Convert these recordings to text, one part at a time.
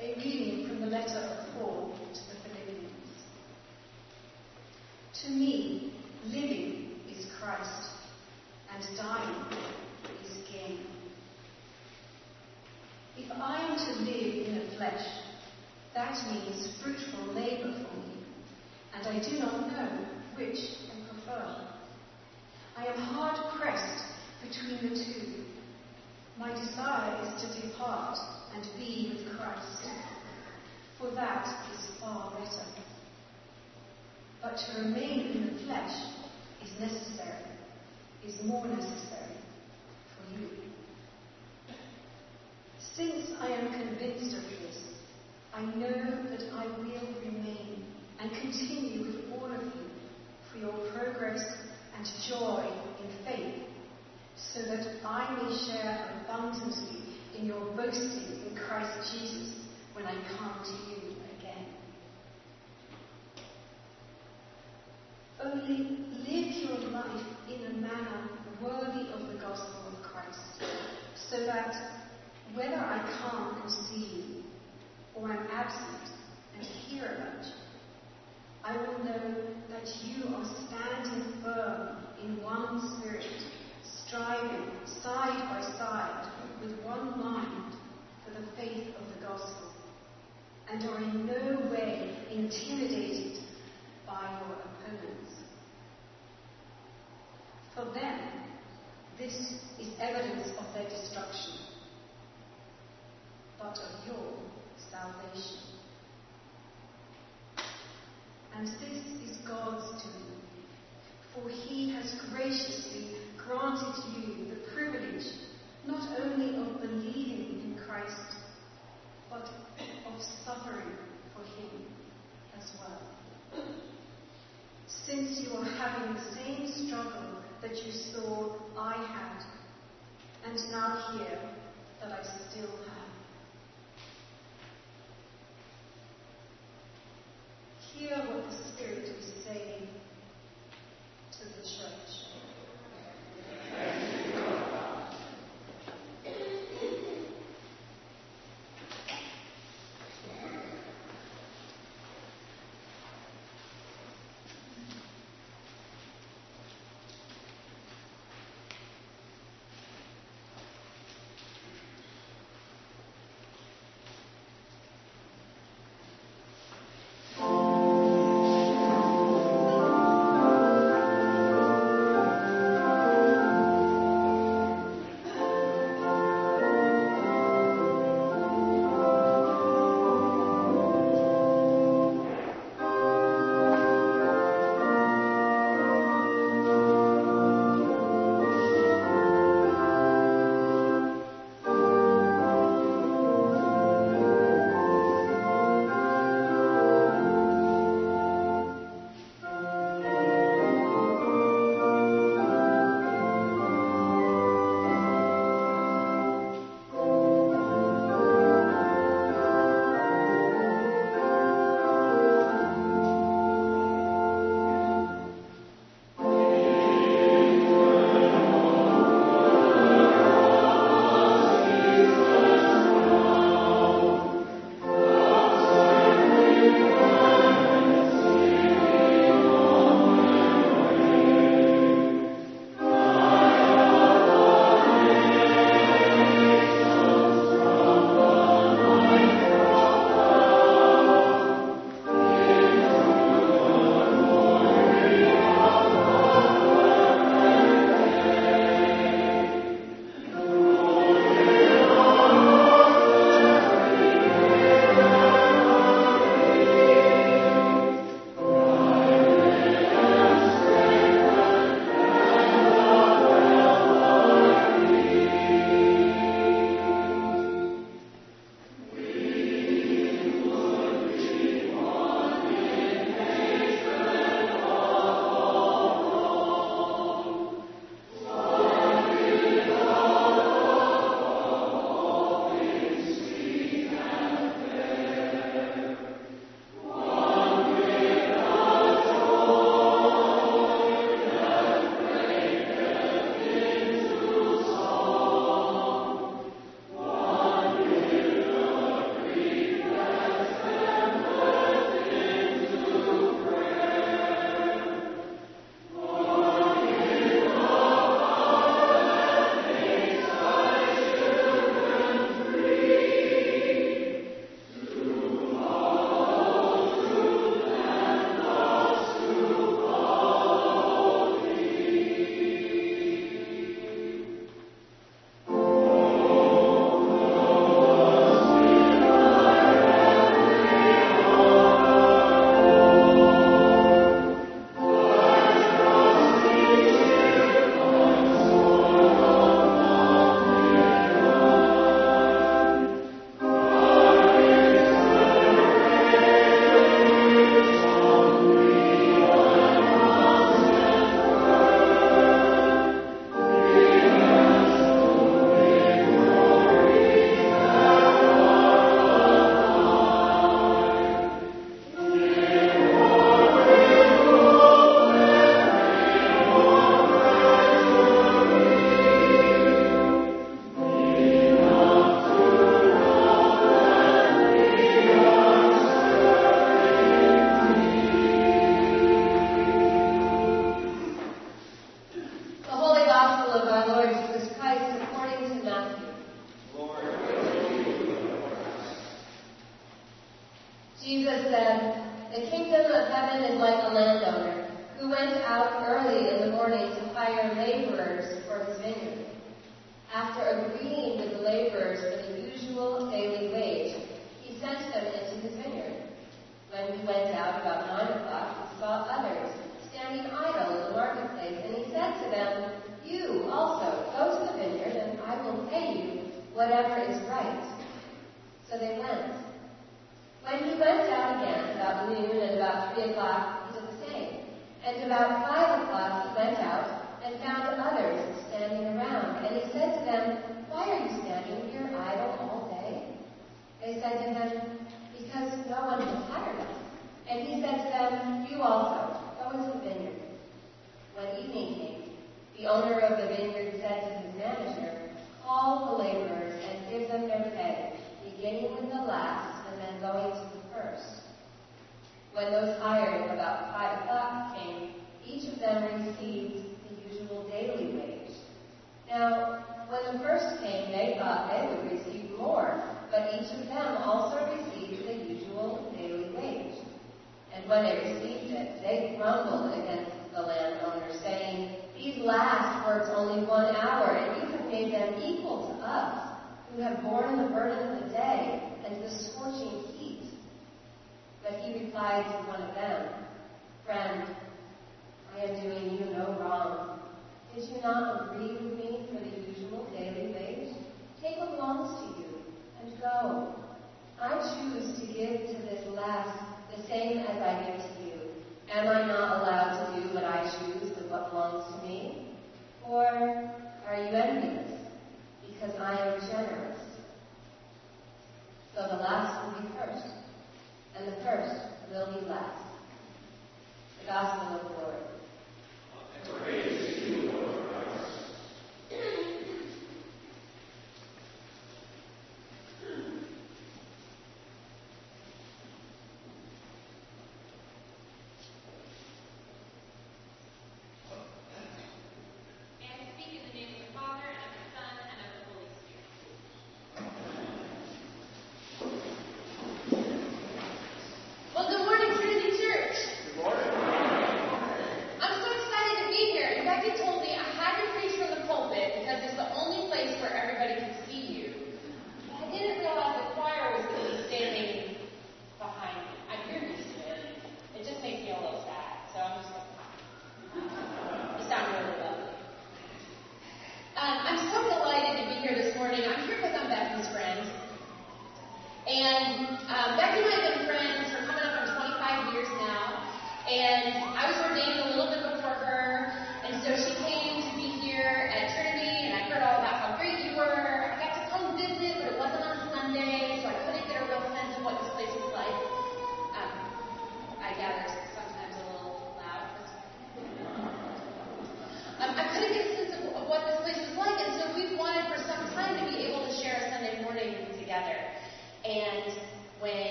A reading from the letter of Paul to the Philippians. To me, living is Christ, and dying is gain. If I am to live in the flesh, that means fruitful labor for me, and I do not know which I prefer. I am hard pressed between the two. My desire is to depart and be with Christ, for that is far better. But to remain in the flesh is necessary, is more necessary for you. Since I am convinced of this, I know that I will remain and continue with all of you for your progress and joy in faith, so that I may share abundantly in your boasting in Christ Jesus when I come to you again. Only live your life in a manner worthy of the gospel of Christ, so that whether I come and see you or am absent and hear about you, I will know that you are standing firm in one spirit, striving side by side with one mind for the faith of the gospel, and are in no way intimidated by your opponents. For them, this is evidence of their destruction, but of your salvation. And this is God's doing, for He has graciously granted you the privilege not only of believing in Christ, but of suffering for Him as well. Since you are having the same struggle that you saw I had, and now hear that I still have. Hear what the Spirit is saying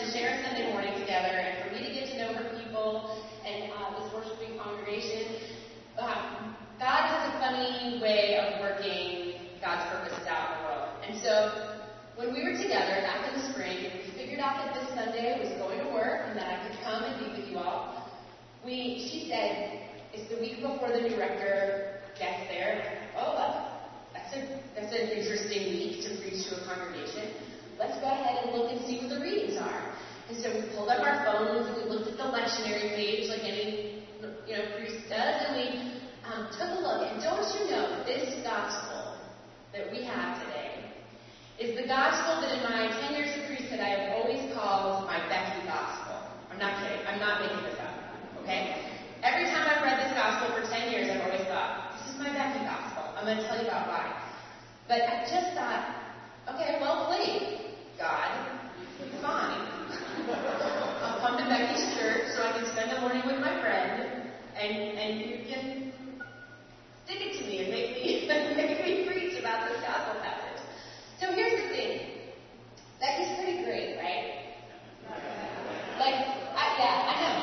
to share a Sunday morning together and for me to get to know her people and uh, this worshiping congregation. Um, God has a funny way of working God's purposes out in the world. And so when we were together back in the spring and we figured out that this Sunday was going to work and that I could come and be with you all, we she said, it's the week before the director gets there. Oh, that's a, that's an interesting week to preach to a congregation let's go ahead and look and see what the readings are. And so we pulled up our phones and we looked at the lectionary page like any you know priest does, and we um, took a look. And don't you know this gospel that we have today is the gospel that in my 10 years of priesthood I have always called my Becky gospel. I'm not kidding. I'm not making this up. Okay? Every time I've read this gospel for 10 years, I've always thought, this is my Becky gospel. I'm going to tell you about why. But I just thought, okay, well please. God, fine. I'm coming to Becky's church so I can spend the morning with my friend, and, and you can stick it to me and make me, make me preach about this gospel passage. So here's the thing. Becky's pretty great, right? Like, I, yeah, I know.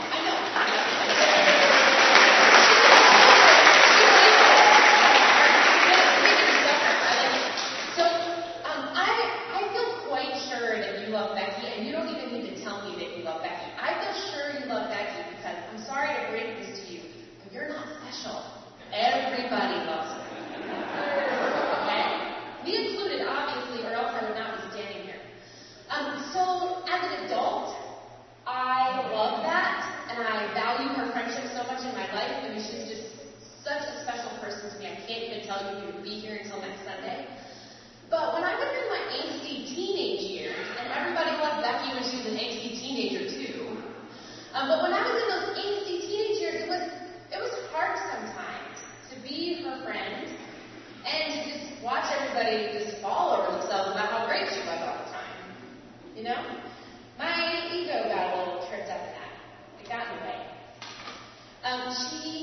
shall she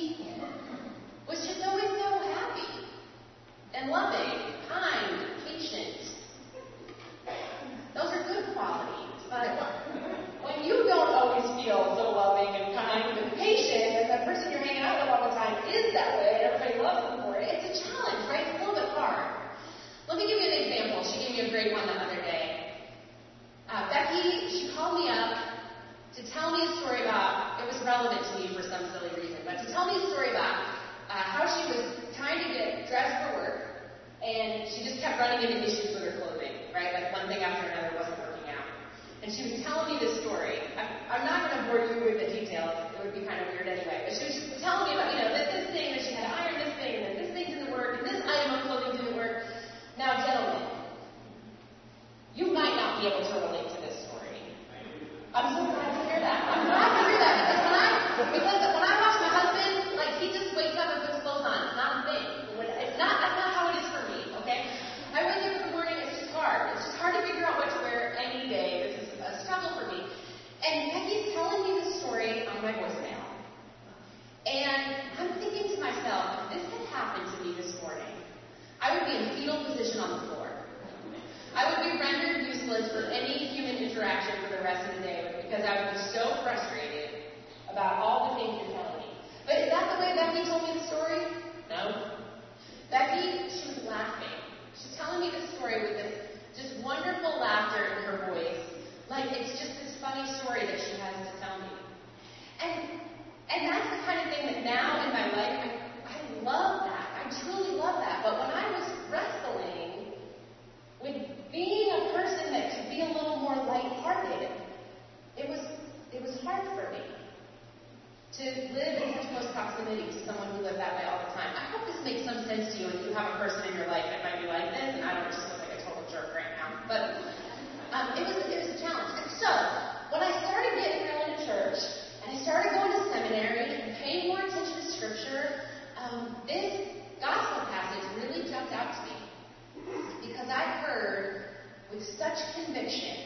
with such conviction,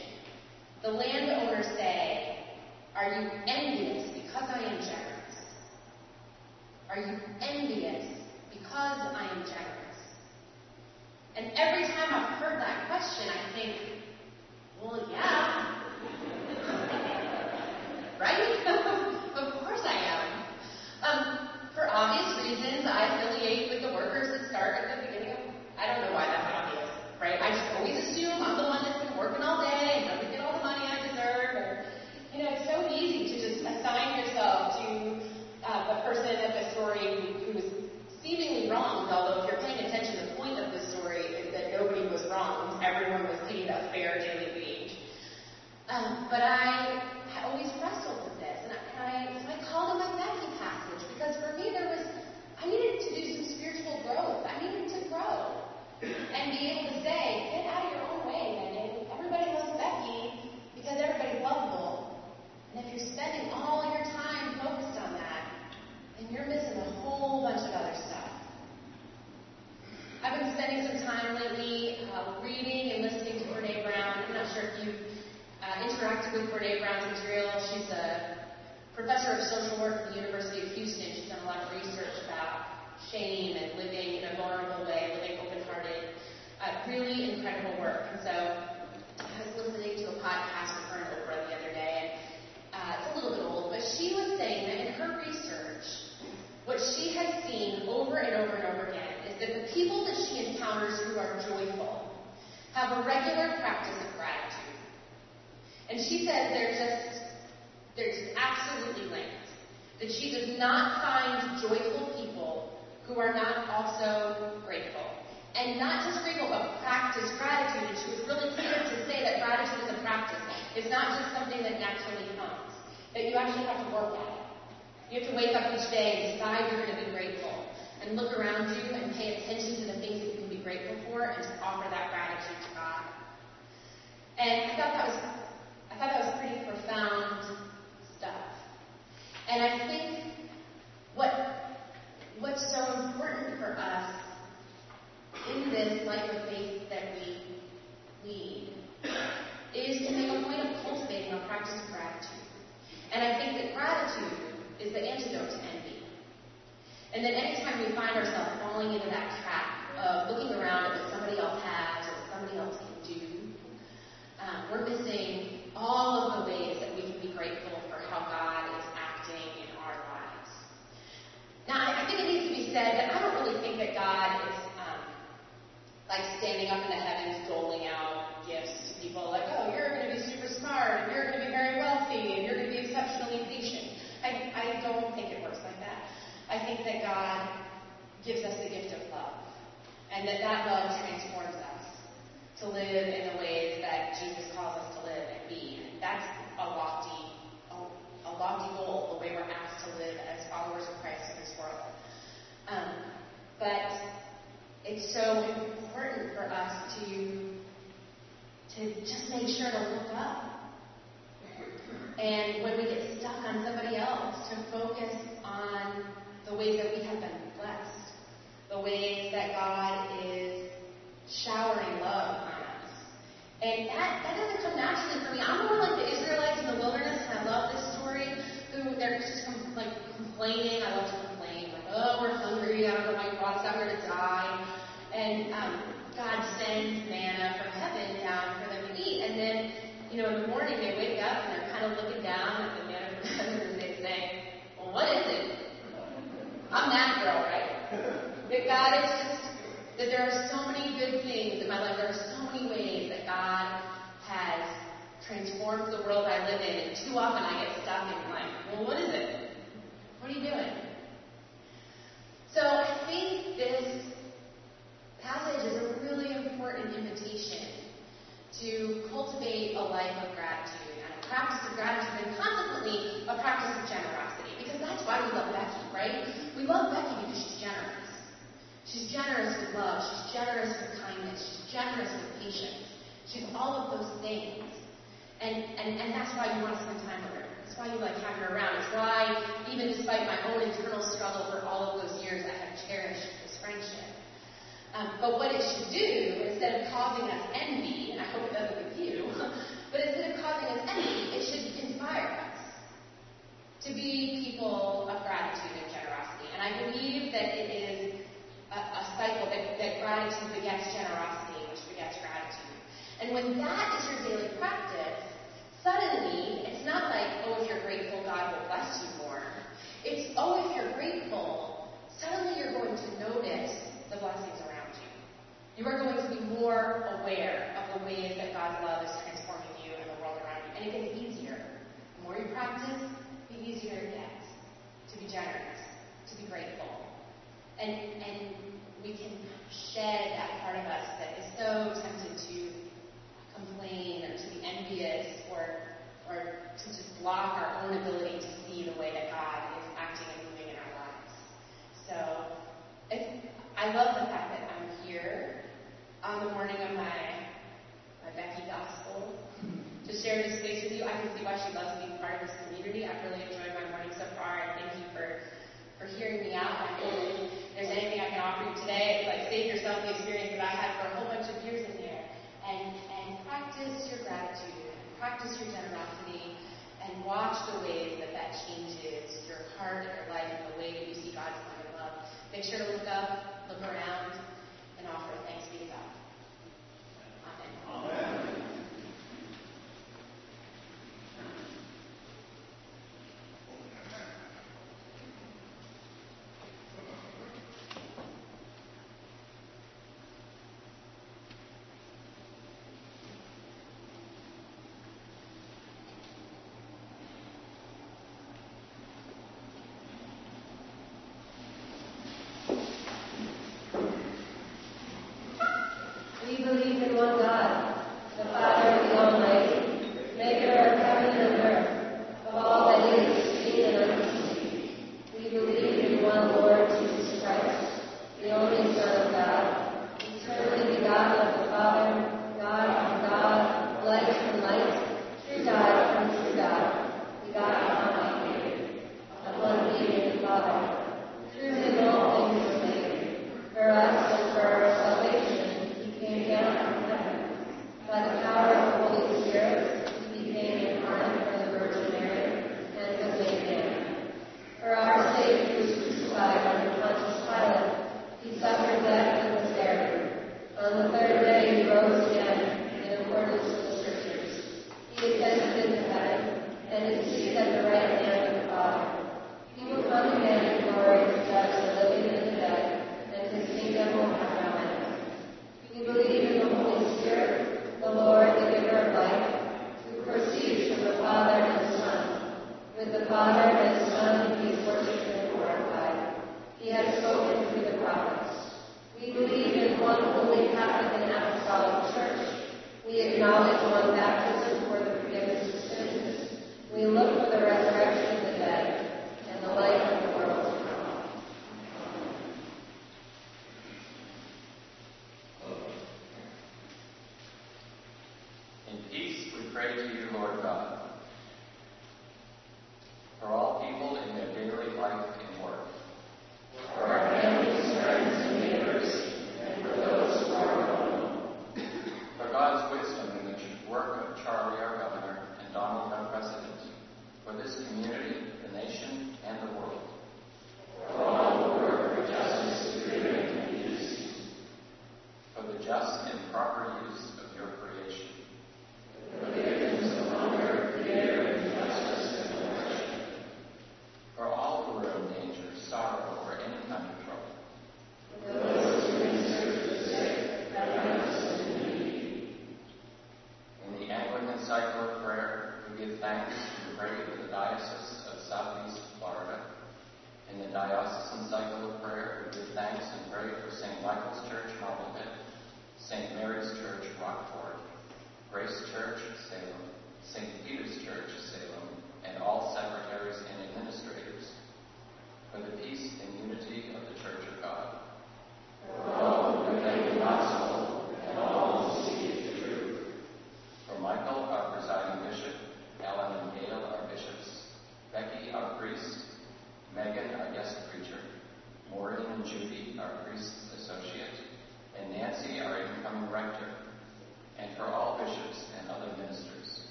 the landowner say, Are you envious because I am generous? Are you envious because I am generous? And every time I've heard that question, I think, Well, yeah. right? regular practice of gratitude. And she says they're just, they're just absolutely linked. That she does not find joyful people who are not also grateful. And not just grateful, but practice gratitude. And she was really clear to say that gratitude is a practice. It's not just something that naturally comes. That you actually have to work at it. You have to wake up each day and decide you're going to be grateful. And look around you and pay attention to the things that grateful for and to offer that gratitude to God. And I thought that was I thought that was pretty profound stuff. And I think what what's so important for us in this life of faith that we lead is to make a point of cultivating a practice of gratitude. And I think that gratitude is the antidote to envy. And that anytime we find ourselves falling into that of looking around at what somebody else has or what somebody else can do, um, we're missing all of the ways that we can be grateful for how God is acting in our lives. Now, I think it needs to be said that I don't really think that God is um, like standing up in the heavens doling out gifts to people like, oh, you're going to be super smart and you're going to be very wealthy and you're going to be exceptionally patient. I, I don't think it works like that. I think that God gives us the gift of love and that that love transforms us to live in the ways that Jesus calls us to live and be. And that's a lofty, a, a lofty goal, the way we're asked to live as followers of Christ in this world. Um, but it's so important for us to to just make sure to look up. And when we get stuck on somebody else, to focus on the ways that we have been the ways that God is showering love on us. And that, that doesn't come naturally for me. I'm more like the Israelites in the wilderness, and I love this story, who they're just com- like complaining. I love to complain, like, oh, we're hungry, I don't know why you brought us out here to die. And um, God sends manna from heaven down for them to eat. And then, you know, in the morning they wake up and they're kind of looking down at the manna from heaven and they say, well, what is it? I'm that? That God is just, that there are so many good things in my life. There are so many ways that God has transformed the world I live in. And too often I get stuck in like, well, what is it? What are you doing? So I think this passage is a really important invitation to cultivate a life of gratitude and a practice of gratitude and consequently a practice of generosity. Because that's why we love Becky, right? We love Becky because she's generous. She's generous with love. She's generous with kindness. She's generous with patience. She's all of those things. And, and, and that's why you want to spend time with her. That's why you like having her around. It's why, even despite my own internal struggle for all of those years, I have cherished this friendship. Um, but what it should do, instead of causing us envy, and I hope it doesn't with you, but instead of causing us envy, it should inspire us to be people of gratitude and generosity. And I believe that it is a, cycle that, that gratitude begets generosity, which begets gratitude. And when that is your daily practice, suddenly it's not like, oh, if you're grateful, God will bless you more. It's, oh, if you're grateful, suddenly you're going to notice the blessings around you. You are going to be more aware of the ways that God's love is transforming you and the world around you. And it gets easier. The more you practice, the easier it gets to be generous, to be grateful. And, and we can shed that part of us that is so tempted to complain or to be envious or, or to just block our own ability to see the way that God is acting and moving in our lives. So I love the fact that I'm here on the morning of my, my Becky Gospel to share this space with you. I can see why she loves being part of this community. I've really enjoyed my morning so far, and thank you for, for hearing me out. I hope there's anything I can offer you today, like save yourself the experience that I had for a whole bunch of years in here. And, and practice your gratitude, practice your generosity, and watch the ways that that changes your heart and your life and the way that you see God's love and love. Make sure to look up, look around, and offer thanks be to God. Amen. Amen.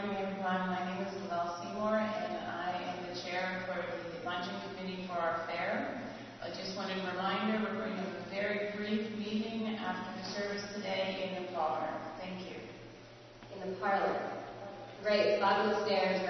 morning, everyone. My name is Lavelle Seymour, and I am the chair for the luncheon committee for our fair. I just wanted a reminder we're going to have a very brief meeting after the service today in the bar. Thank you. In the parlor. Great. Bottom of the stairs,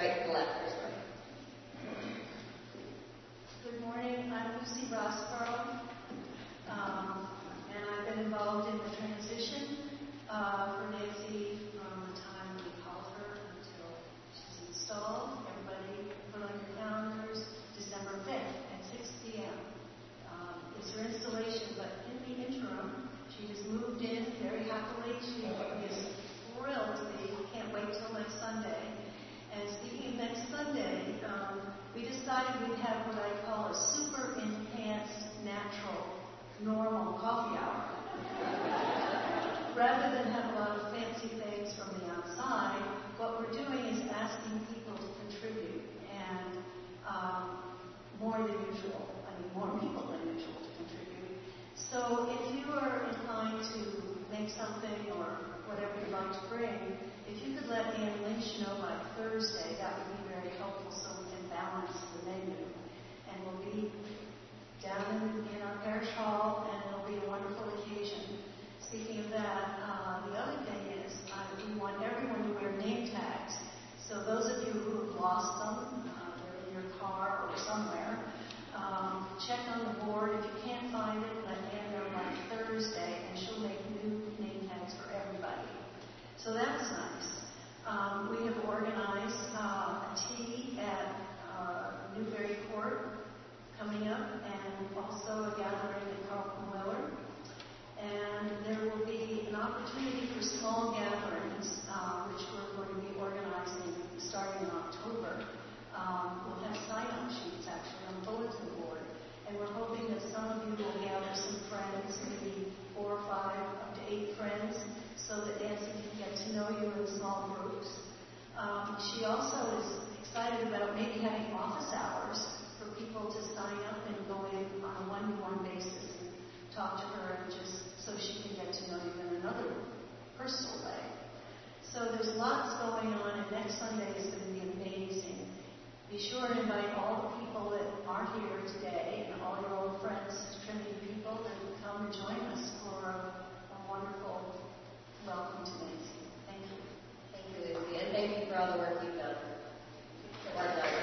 talk to her and just so she can get to know you in another personal way. So there's lots going on, and next Sunday is going to be amazing. Be sure to invite all the people that are here today and all your old friends, Trinity people, to come and join us for a wonderful welcome to Nancy. Thank you. Thank you, Lucy, and thank you for all the work you've done. Well done.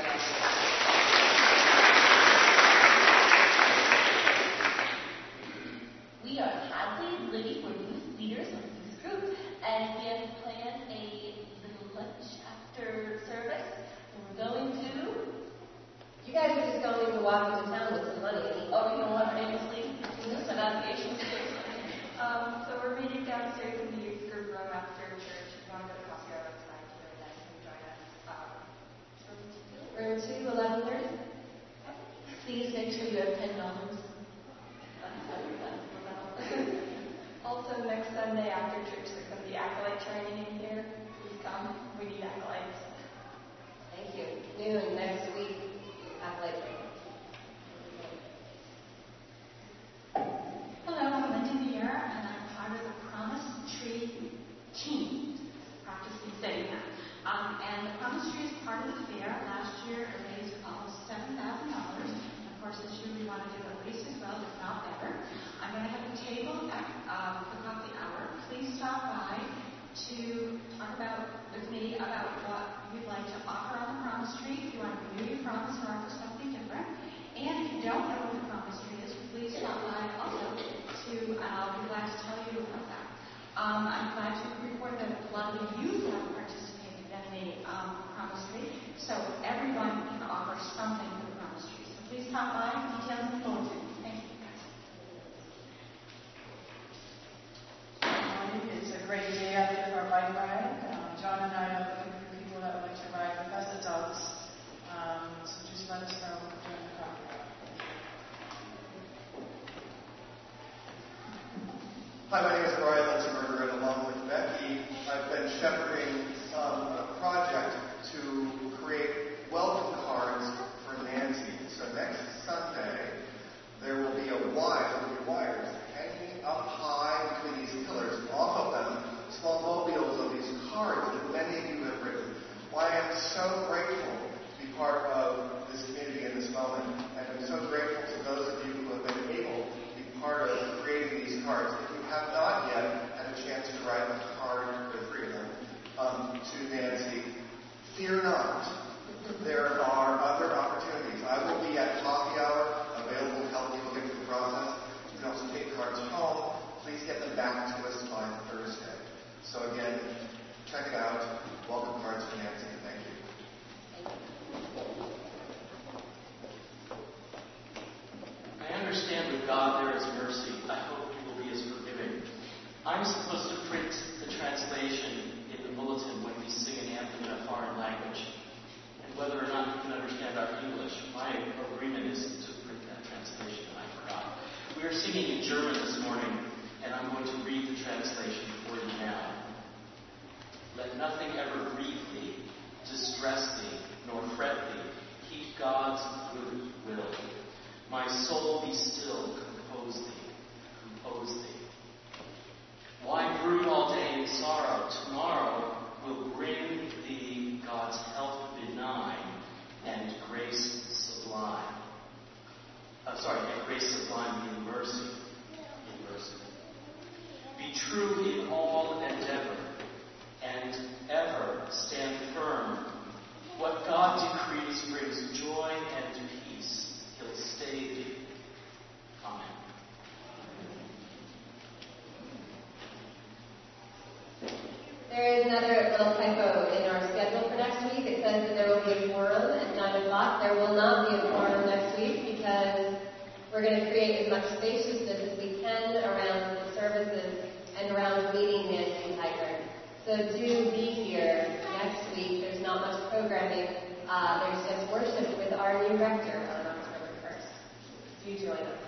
You join us.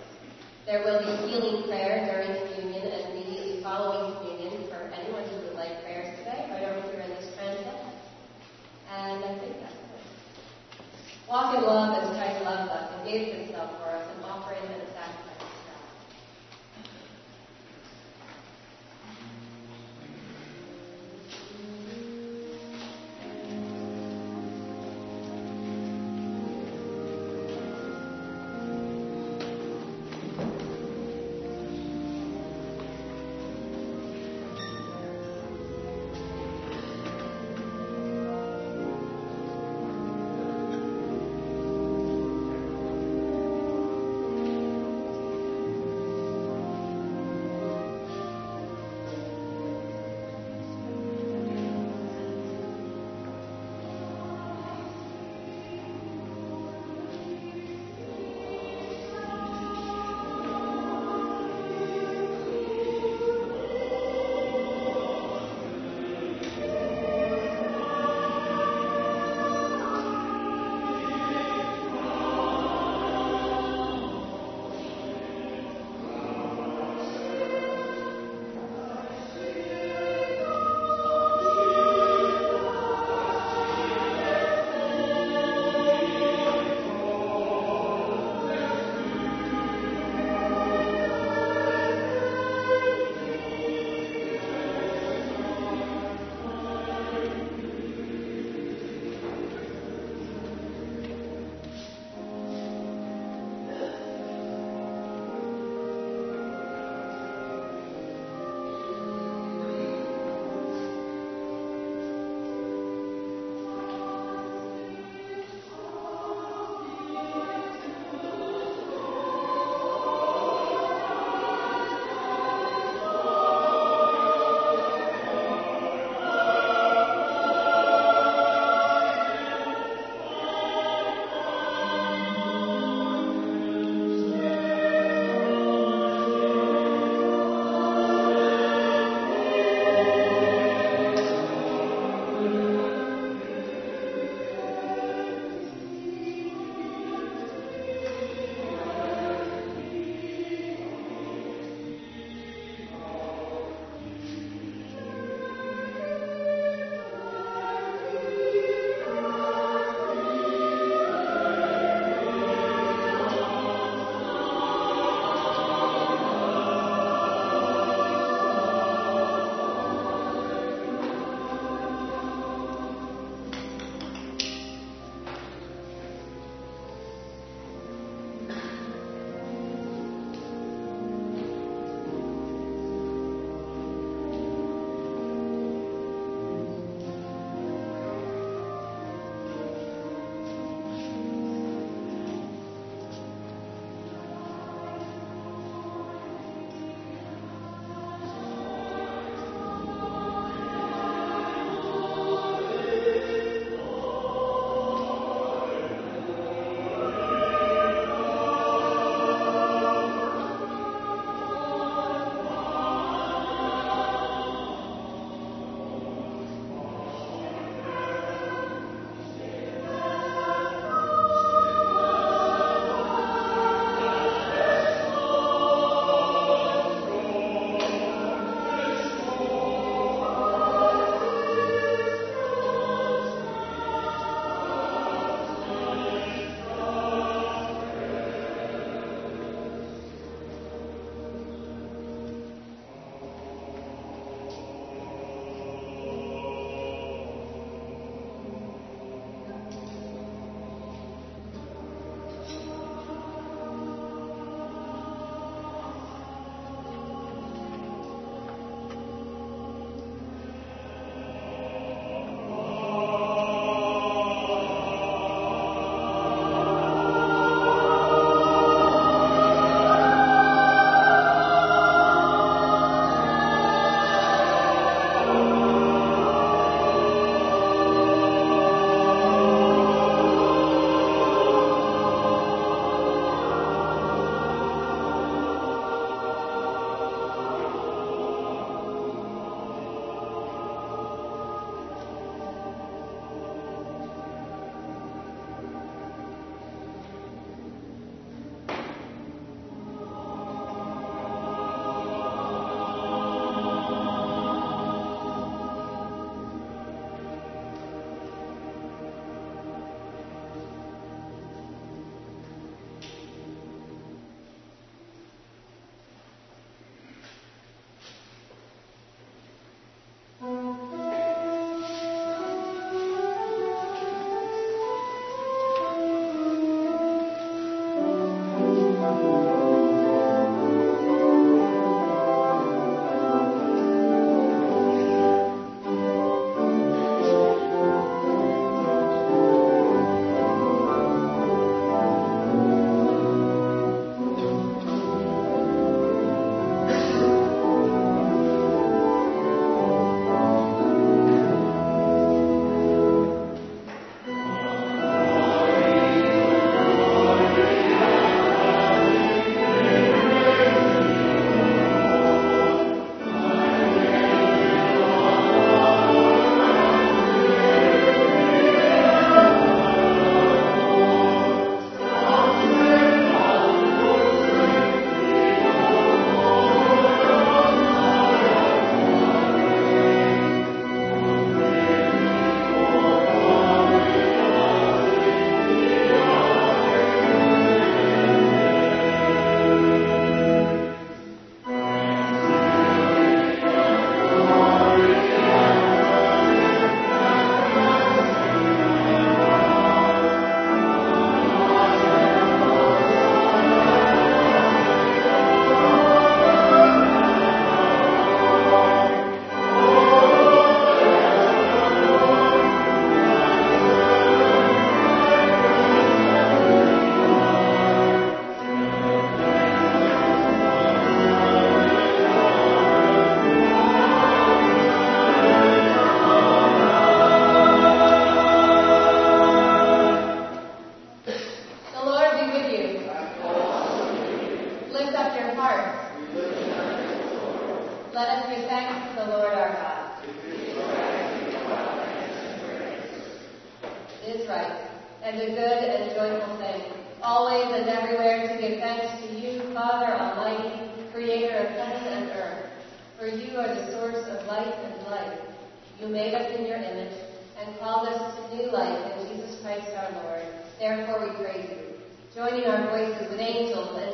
There will be healing prayer during communion and immediately following communion for anyone who would like prayers today, right over here in this friend. And I think that's it. Walk in love as Christ loves us and gave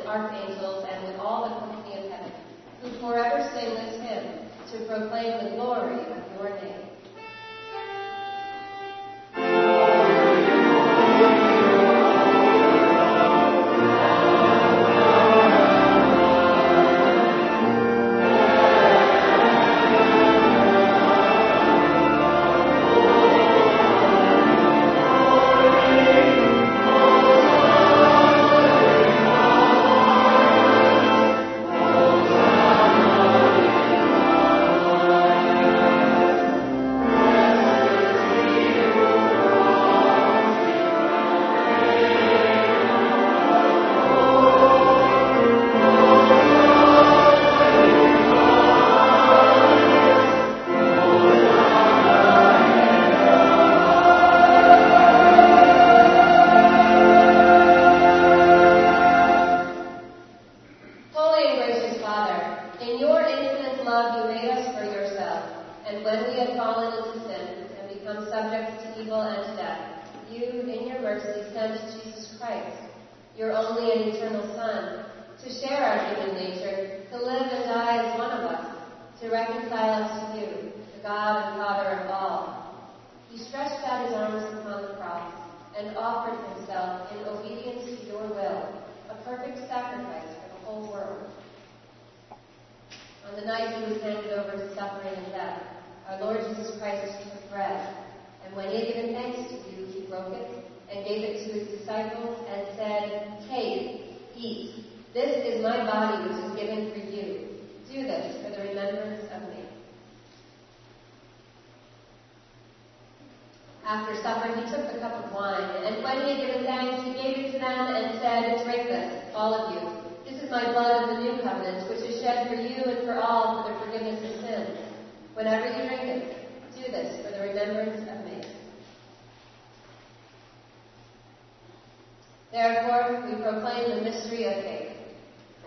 archangels and with all the company of heaven, who forever sing this hymn to proclaim the glory my body which is given for you. Do this for the remembrance of me. After supper, he took the cup of wine, and when he had given thanks, he gave it to them and said, Drink this, all of you. This is my blood of the new covenant, which is shed for you and for all for the forgiveness of sins. Whenever you drink it, do this for the remembrance of me. Therefore, we proclaim the mystery of faith.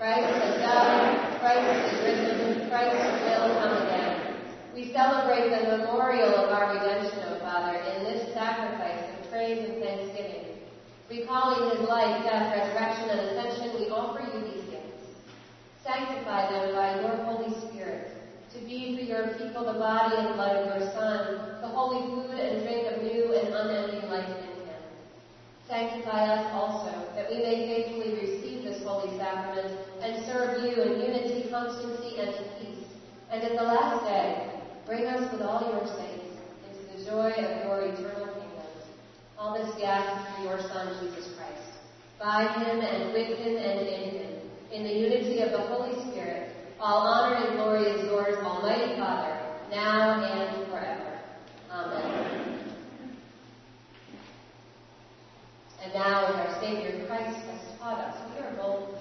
Christ has died, Christ is risen, Christ will come again. We celebrate the memorial of our redemption, O Father, in this sacrifice of praise and thanksgiving. Recalling his life, death, resurrection, and ascension, we offer you these gifts. Sanctify them by your Holy Spirit, to be for your people the body and blood of your Son, the holy food and drink of new and unending life in him. Sanctify us also, that we may faithfully receive this holy sacrament and serve you in unity, constancy, and peace. And at the last day, bring us with all your saints into the joy of your eternal kingdom. All this we ask through your Son, Jesus Christ. By him and with him and in him, in the unity of the Holy Spirit, all honor and glory is yours, Almighty Father, now and forever. Amen. And now, as our Savior Christ has taught us, we are bold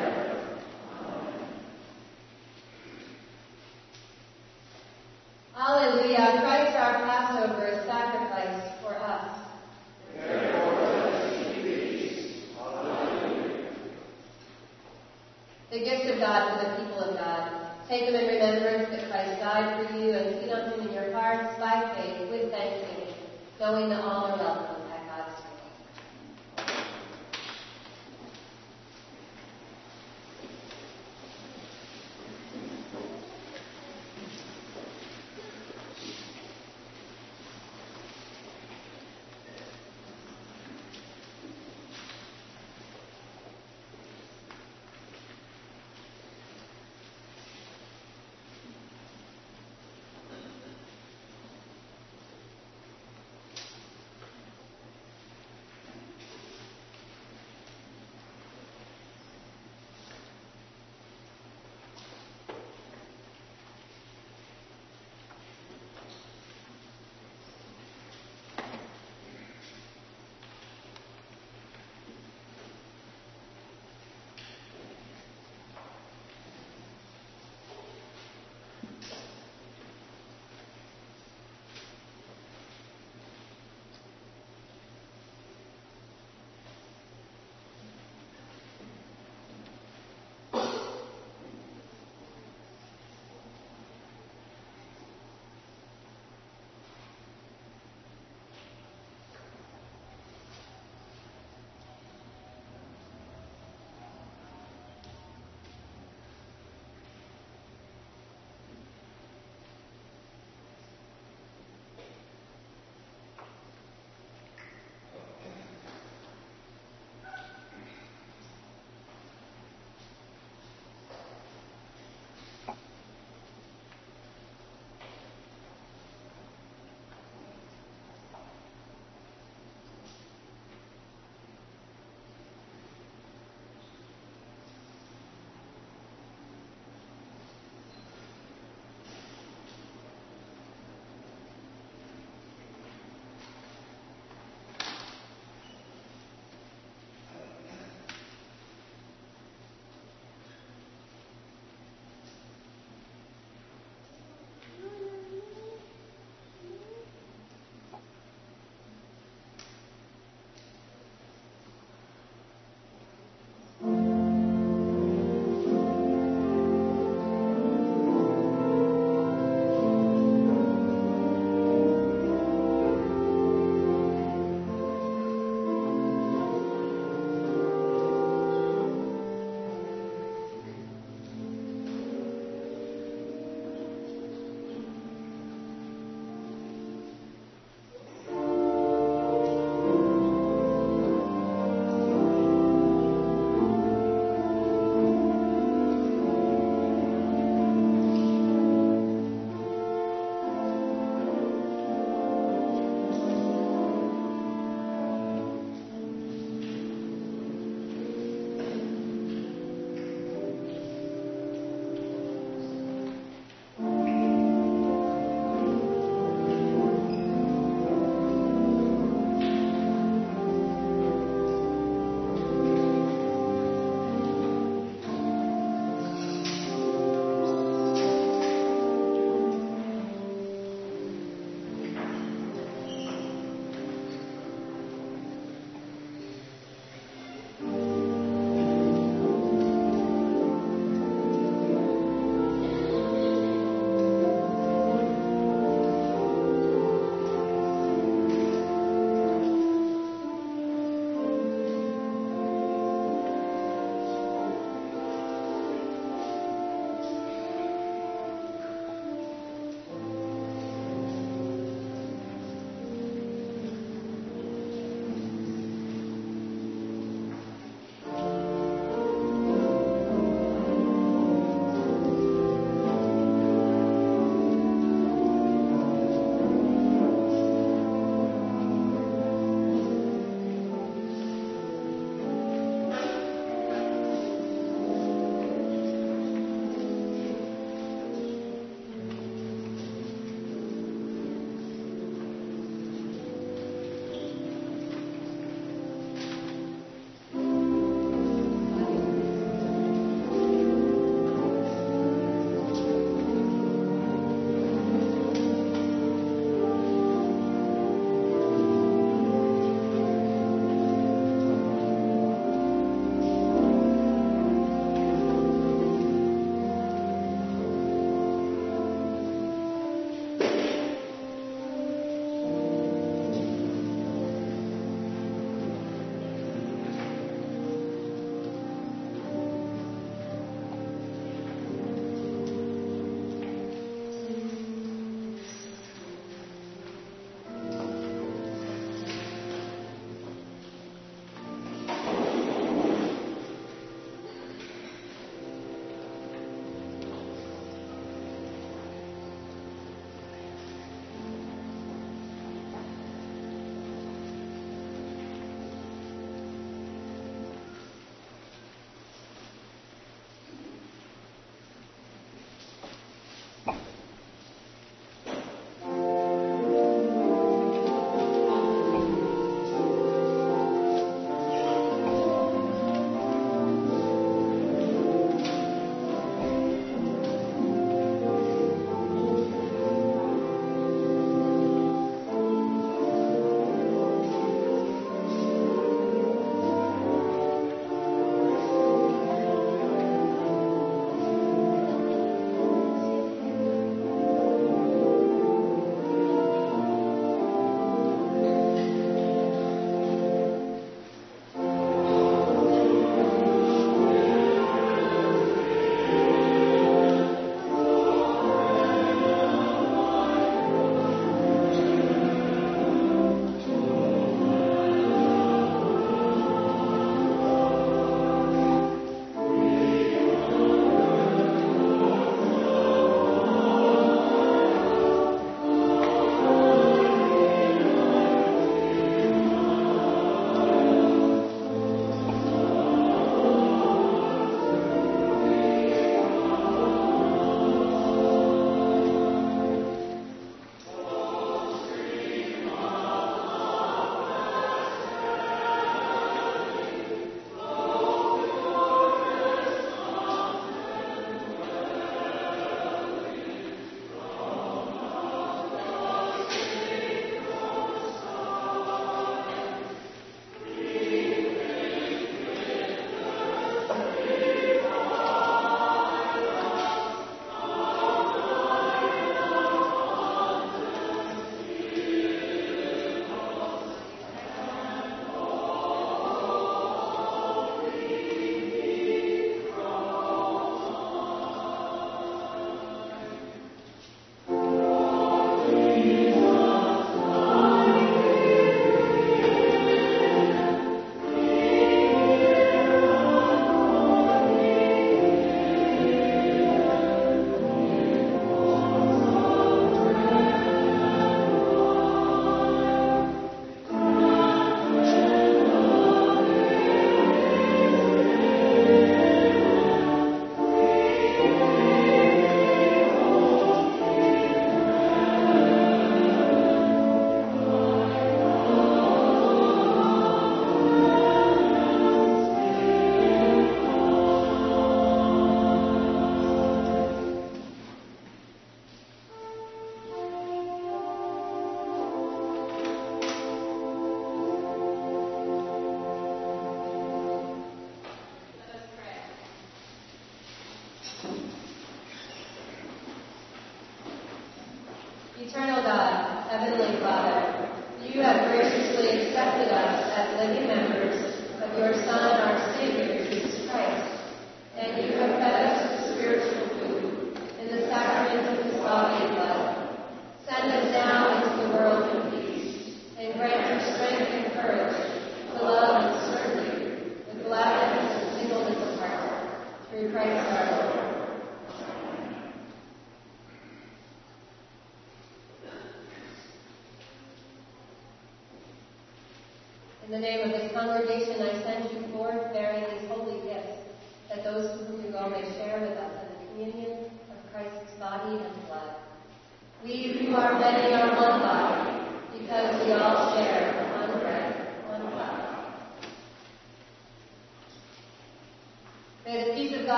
Hallelujah. Christ our Passover is sacrificed for us. The gift of God for the people of God. Take them in remembrance that Christ died for you and feed on him in your hearts by faith with thanksgiving, knowing that all are welcome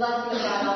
love of God